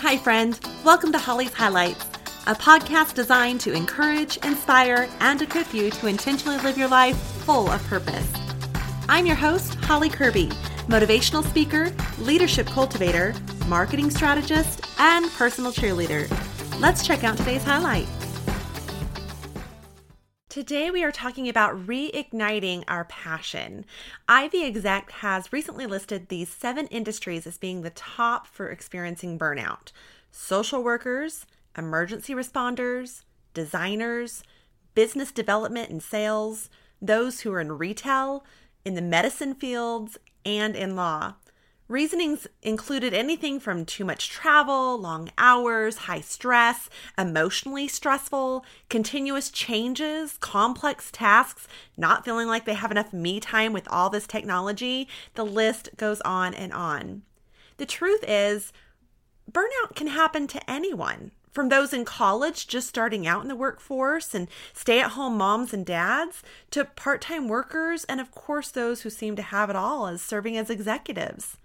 Hi, friend. Welcome to Holly's Highlights, a podcast designed to encourage, inspire, and equip you to intentionally live your life full of purpose. I'm your host, Holly Kirby, motivational speaker, leadership cultivator, marketing strategist, and personal cheerleader. Let's check out today's highlight. Today, we are talking about reigniting our passion. Ivy Exec has recently listed these seven industries as being the top for experiencing burnout social workers, emergency responders, designers, business development and sales, those who are in retail, in the medicine fields, and in law. Reasonings included anything from too much travel, long hours, high stress, emotionally stressful, continuous changes, complex tasks, not feeling like they have enough me time with all this technology. The list goes on and on. The truth is, burnout can happen to anyone. From those in college just starting out in the workforce and stay at home moms and dads to part time workers, and of course, those who seem to have it all as serving as executives.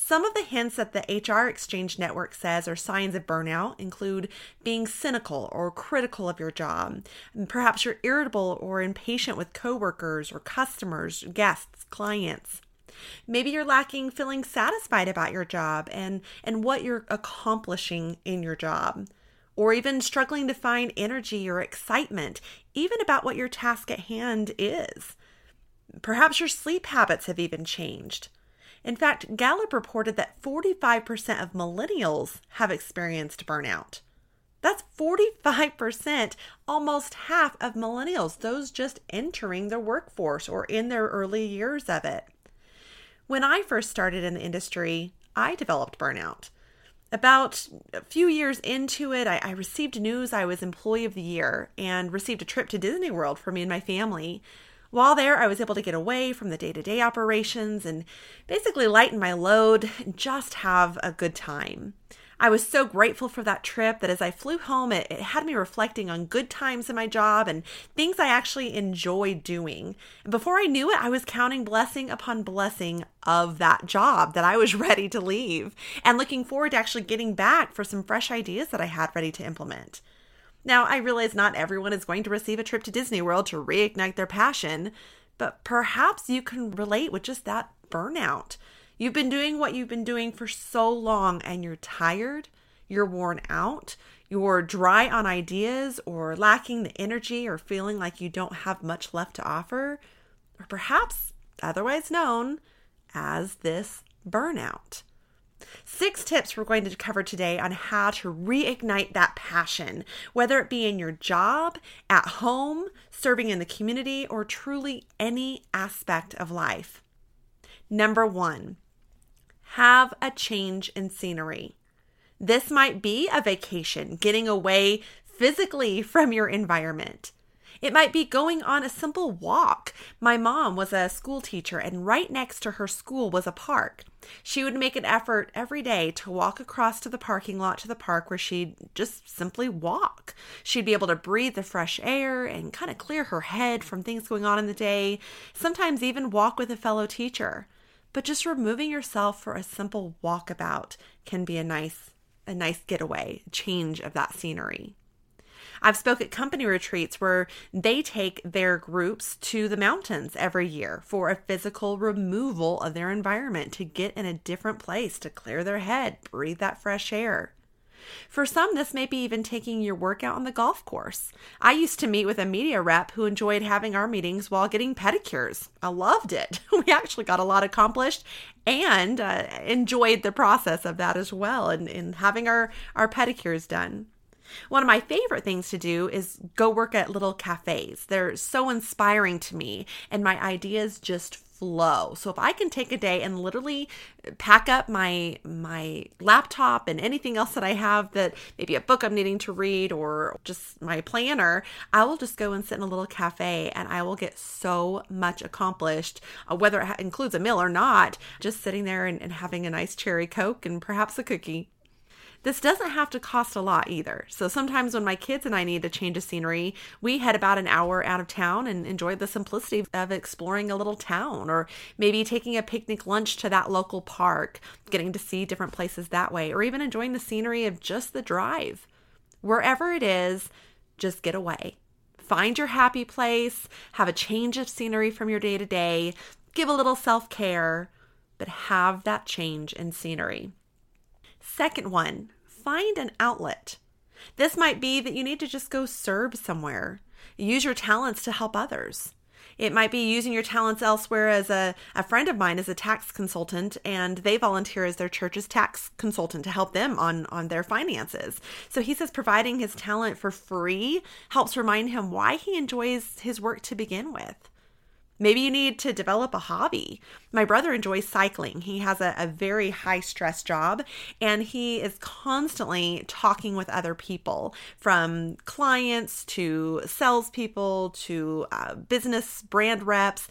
Some of the hints that the HR Exchange Network says are signs of burnout include being cynical or critical of your job. Perhaps you're irritable or impatient with coworkers or customers, guests, clients. Maybe you're lacking feeling satisfied about your job and, and what you're accomplishing in your job. Or even struggling to find energy or excitement, even about what your task at hand is. Perhaps your sleep habits have even changed. In fact, Gallup reported that 45% of millennials have experienced burnout. That's 45%, almost half of millennials, those just entering the workforce or in their early years of it. When I first started in the industry, I developed burnout. About a few years into it, I, I, received news I was Employee of the Year and received a trip to Disney World for me and my family. While there, I was able to get away from the day to day operations and basically lighten my load and just have a good time. I was so grateful for that trip that as I flew home, it, it, had me reflecting on good times in my job and things I actually enjoyed doing. And before I knew it, I was counting blessing upon blessing of that job that I was ready to leave and looking forward to actually getting back for some fresh ideas that I had ready to implement. Now, I realize not everyone is going to receive a trip to Disney World to reignite their passion, but perhaps you can relate with just that burnout. You've been doing what you've been doing for so long and you're tired, you're worn out, you're dry on ideas or lacking the energy or feeling like you don't have much left to offer, or perhaps otherwise known as this burnout. Six tips we're going to cover today on how to reignite that passion, whether it be in your job, at home, serving in the community, or truly any aspect of life. Number one, have a change in scenery. This might be a vacation, getting away physically from your environment. It might be going on a simple walk. My mom was a school teacher, and right next to her school was a park. She would make an effort every day to walk across to the parking lot to the park where she'd just simply walk. She'd be able to breathe the fresh air and kind of clear her head from things going on in the day, sometimes even walk with a fellow teacher. But just removing yourself for a simple walkabout can be a nice a nice getaway, change of that scenery. I've spoke at company retreats where they take their groups to the mountains every year for a physical removal of their environment to get in a different place to clear their head, breathe that fresh air. For some, this may be even taking your workout on the golf course. I used to meet with a media rep who enjoyed having our meetings while getting pedicures. I loved it. We actually got a lot accomplished and uh, enjoyed the process of that as well and, and having our, our pedicures done. One of my favorite things to do is go work at little cafes. They're so inspiring to me, and my ideas just flow. So if I can take a day and literally pack up my my laptop and anything else that I have that maybe a book I'm needing to read or just my planner, I will just go and sit in a little cafe and I will get so much accomplished, uh, whether it includes a meal or not, just sitting there and, and having a nice cherry coke and perhaps a cookie. This doesn't have to cost a lot either. So sometimes when my kids and I need a change of scenery, we head about an hour out of town and enjoy the simplicity of exploring a little town or maybe taking a picnic lunch to that local park, getting to see different places that way, or even enjoying the scenery of just the drive. Wherever it is, just get away. Find your happy place, have a change of scenery from your day to day, give a little self care, but have that change in scenery. Second one, find an outlet. This might be that you need to just go serve somewhere. Use your talents to help others. It might be using your talents elsewhere as a, a friend of mine is a tax consultant and they volunteer as their church's tax consultant to help them on, on their finances. So he says providing his talent for free helps remind him why he enjoys his work to begin with. Maybe you need to develop a hobby. My brother enjoys cycling. He has a, a, very high stress job and he is constantly talking with other people from clients to salespeople to uh, business brand reps,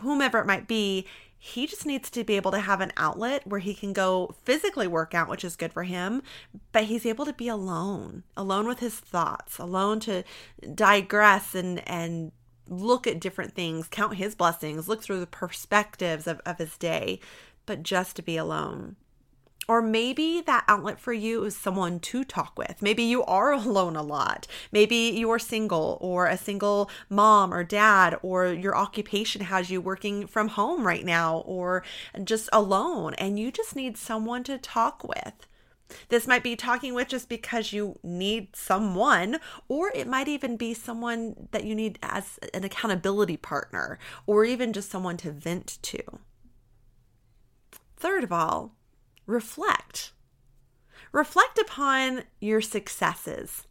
whomever it might be. He just needs to be able to have an outlet where he can go physically work out, which is good for him, but he's able to be alone, alone with his thoughts, alone to digress and, and look at different things, count his blessings, look through the perspectives of, of his day, but just to be alone. Or maybe that outlet for you is someone to talk with. Maybe you are alone a lot. Maybe you're single or a single mom or dad, or your occupation has you working from home right now or just alone, and you just need someone to talk with. This might be talking with just because you need someone, or it might even be someone that you need as an accountability partner, or even just someone to vent to. Third of all, reflect. Reflect upon your successes.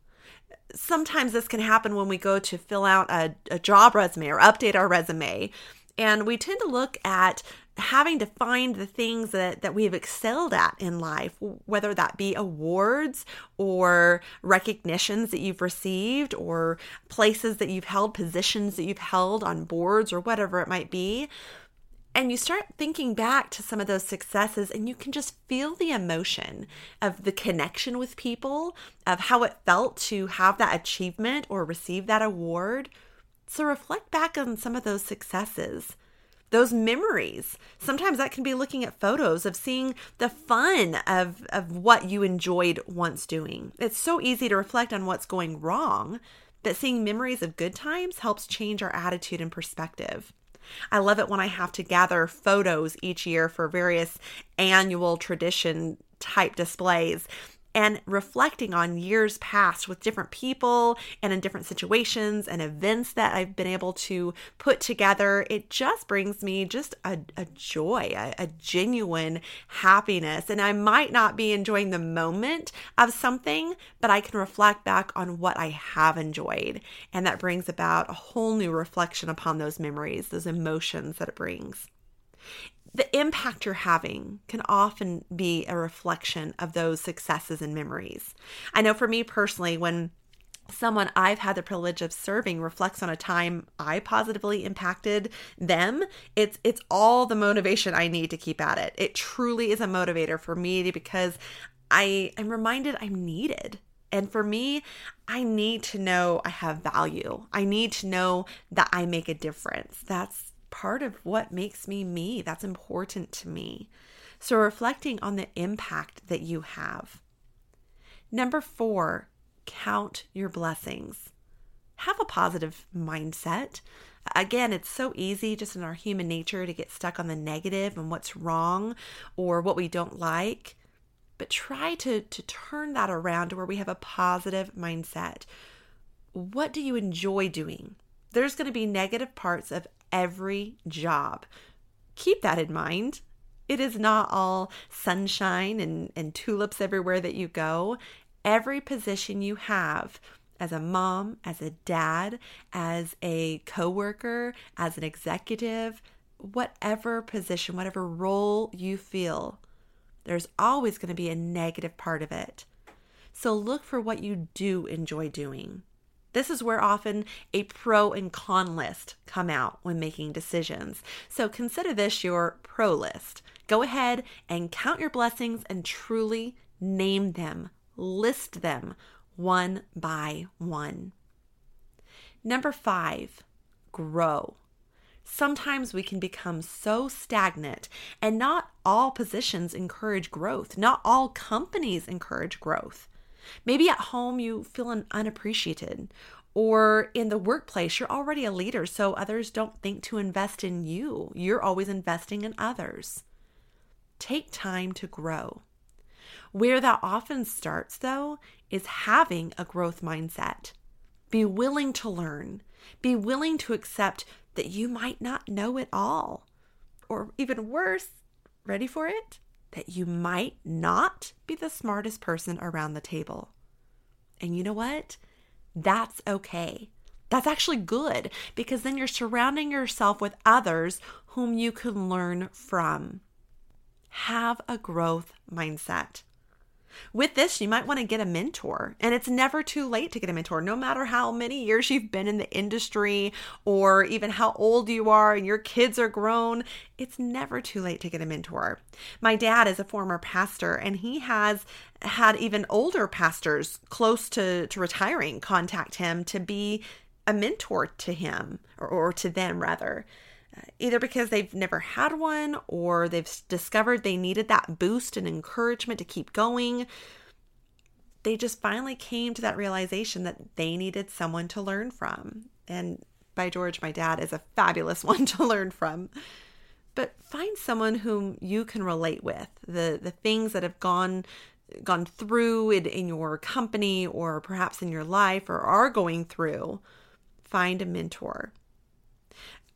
Sometimes this can happen when we go to fill out a, a job resume or update our resume. And we tend to look at having to find the things that, that we have excelled at in life, whether that be awards or recognitions that you've received or places that you've held, positions that you've held on boards or whatever it might be. And you start thinking back to some of those successes, and you can just feel the emotion of the connection with people, of how it felt to have that achievement or receive that award. So reflect back on some of those successes those memories. Sometimes that can be looking at photos of seeing the fun of, of what you enjoyed once doing. It's so easy to reflect on what's going wrong, but seeing memories of good times helps change our attitude and perspective. I love it when I have to gather photos each year for various annual tradition type displays and reflecting on years past with different people and in different situations and events that I've been able to put together, it just brings me just a, a joy, a, a genuine happiness. And I might not be enjoying the moment of something, but I can reflect back on what I have enjoyed. And that brings about a whole new reflection upon those memories, those emotions that it brings the impact you're having can often be a reflection of those successes and memories. I know for me personally, when someone I've had the privilege of serving reflects on a time I positively impacted them, it's it's all the motivation I need to keep at it. It truly is a motivator for me because I am reminded I'm needed. And for me, I need to know I have value. I need to know that I make a difference. That's part of what makes me me. That's important to me. So, reflecting on the impact that you have. Number four, count your blessings. Have a positive mindset. Again, it's so easy just in our human nature to get stuck on the negative and what's wrong or what we don't like. But try to, to turn that around to where we have a positive mindset. What do you enjoy doing? There's going to be negative parts of every job. Keep that in mind. It is not all sunshine and, and tulips everywhere that you go. Every position you have as a mom, as a dad, as a coworker, as an executive, whatever position, whatever role you feel, there's always going to be a negative part of it. So look for what you do enjoy doing. This is where often a pro and con list come out when making decisions. So consider this your pro list. Go ahead and count your blessings and truly name them, list them one by one. Number five, grow. Sometimes we can become so stagnant, and not all positions encourage growth. Not all companies encourage growth. Maybe at home you feel unappreciated, or in the workplace you're already a leader, so others don't think to invest in you. You're always investing in others. Take time to grow. Where that often starts, though, is having a growth mindset. Be willing to learn, be willing to accept that you might not know it all. Or even worse, ready for it? That you might not be the smartest person around the table. And you know what? That's okay. That's actually good because then you're surrounding yourself with others whom you can learn from. Have a growth mindset. With this, you might want to get a mentor, and it's never too late to get a mentor, no matter how many years you've been in the industry or even how old you are and your kids are grown. It's never too late to get a mentor. My dad is a former pastor, and he has had even older pastors close to, to retiring contact him to be a mentor to him or, or to them, rather either because they've never had one or they've discovered they needed that boost and encouragement to keep going. They just finally came to that realization that they needed someone to learn from. And by George, my dad is a fabulous one to learn from. But find someone whom you can relate with. The the things that have gone gone through in, in your company or perhaps in your life or are going through. Find a mentor.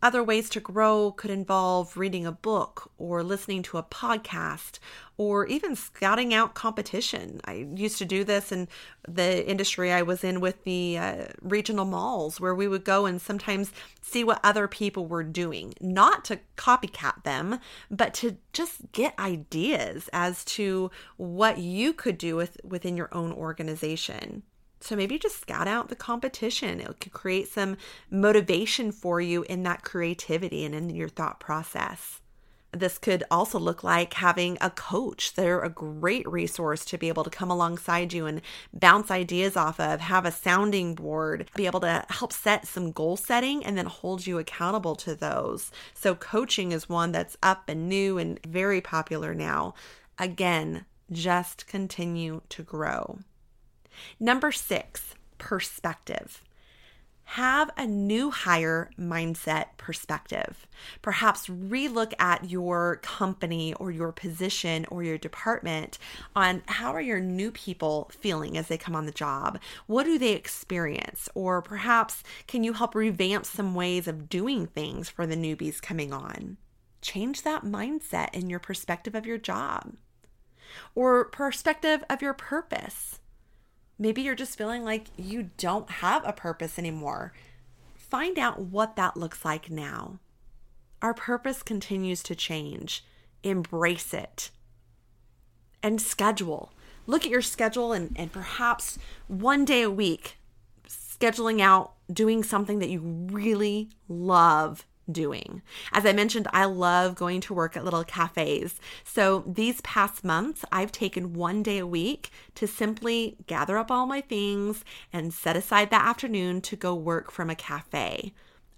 Other ways to grow could involve reading a book or listening to a podcast or even scouting out competition. I used to do this in the industry I was in with the uh, regional malls, where we would go and sometimes see what other people were doing, not to copycat them, but to just get ideas as to what you could do with, within your own organization. So maybe just scout out the competition. It could create some motivation for you in that creativity and in your thought process. This could also look like having a coach. They're a great resource to be able to come alongside you and bounce ideas off of, have a sounding board, be able to help set some goal setting and then hold you accountable to those. So, coaching is one that's up and new and very popular now. Again, just continue to grow. Number six, perspective. Have a new hire mindset perspective. Perhaps relook at your company or your position or your department on how are your new people feeling as they come on the job? What do they experience? Or perhaps can you help revamp some ways of doing things for the newbies coming on? Change that mindset in your perspective of your job or perspective of your purpose. Maybe you're just feeling like you don't have a purpose anymore. Find out what that looks like now. Our purpose continues to change. Embrace it. And schedule. Look at your schedule and, and perhaps one day a week, scheduling out doing something that you really love doing. As I mentioned, I love going to work at little cafes. So these past months, I've taken one day a week to simply gather up all my things and set aside that afternoon to go work from a cafe.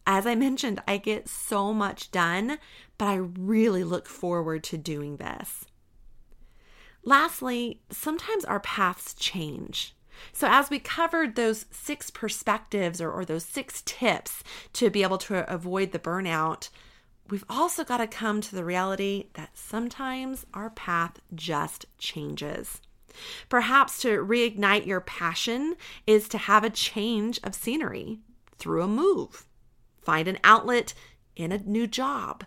As I mentioned, I get so much done, but I really look forward to doing this. Lastly, sometimes our paths change. So, as we covered those six perspectives or, or, those six tips to be able to avoid the burnout, we've also got to come to the reality that sometimes our path just changes. Perhaps to reignite your passion is to have a change of scenery through a move, find an outlet in a new job,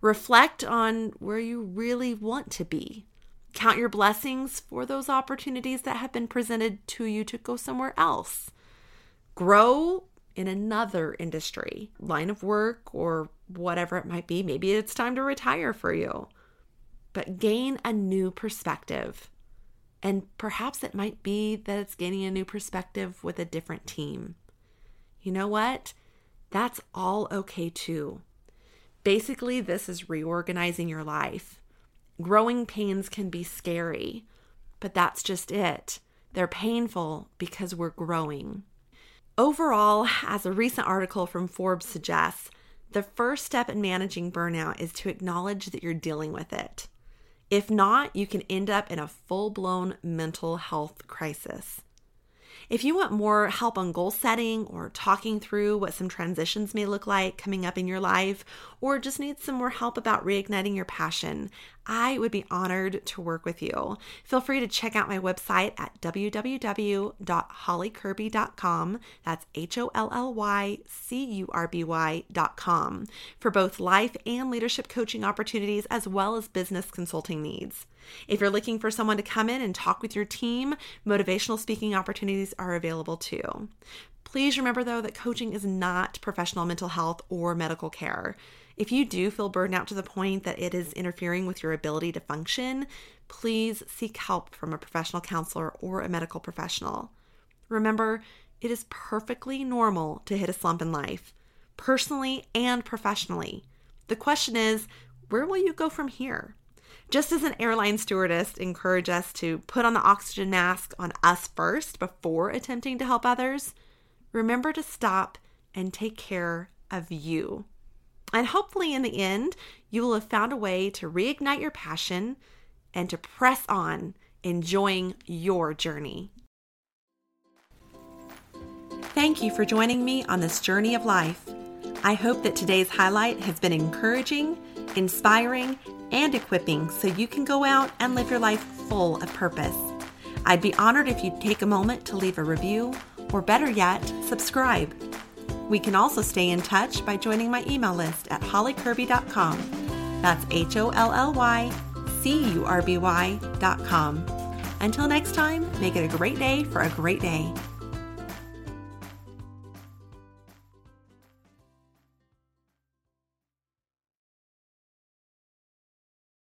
reflect on where you really want to be Count your blessings for those opportunities that have been presented to you to go somewhere else. Grow in another industry, line of work, or whatever it might be. Maybe it's time to retire for you. But gain a new perspective. And perhaps it might be that it's gaining a new perspective with a different team. you know what? That's all okay too. Basically, this is reorganizing your life. Growing pains can be scary, but that's just it. They're painful because we're growing. Overall, as a recent article from Forbes suggests, the first step in managing burnout is to acknowledge that you're dealing with it. If not, you can end up in a full blown mental health crisis. If you want more help on goal setting or talking through what some transitions may look like coming up in your life, or just need some more help about reigniting your passion, I would be honored to work with you. Feel free to check out my website at www.hollykirby.com. That's H O L L Y C U R B Y.com for both life and leadership coaching opportunities as well as business consulting needs. If you're looking for someone to come in and talk with your team, motivational speaking opportunities are available too. Please remember, though, that coaching is not professional mental health or medical care. If you do feel burned out to the point that it is interfering with your ability to function, please seek help from a professional counselor or a medical professional. Remember, it is perfectly normal to hit a slump in life, personally and professionally. The question is, where will you go from here? Just as an airline stewardess encourage us to put on the oxygen mask on us first before attempting to help others, remember to stop and take care of you. And hopefully, in the end, you will have found a way to reignite your passion and to press on, enjoying your journey. Thank you for joining me on this journey of life. I hope that today's highlight has been encouraging, inspiring, and equipping so you can go out and live your life full of purpose. I'd be honored if you'd take a moment to leave a review, or better yet, subscribe. We can also stay in touch by joining my email list at hollykirby.com. That's H O L L Y C U R B Y.com. Until next time, make it a great day for a great day.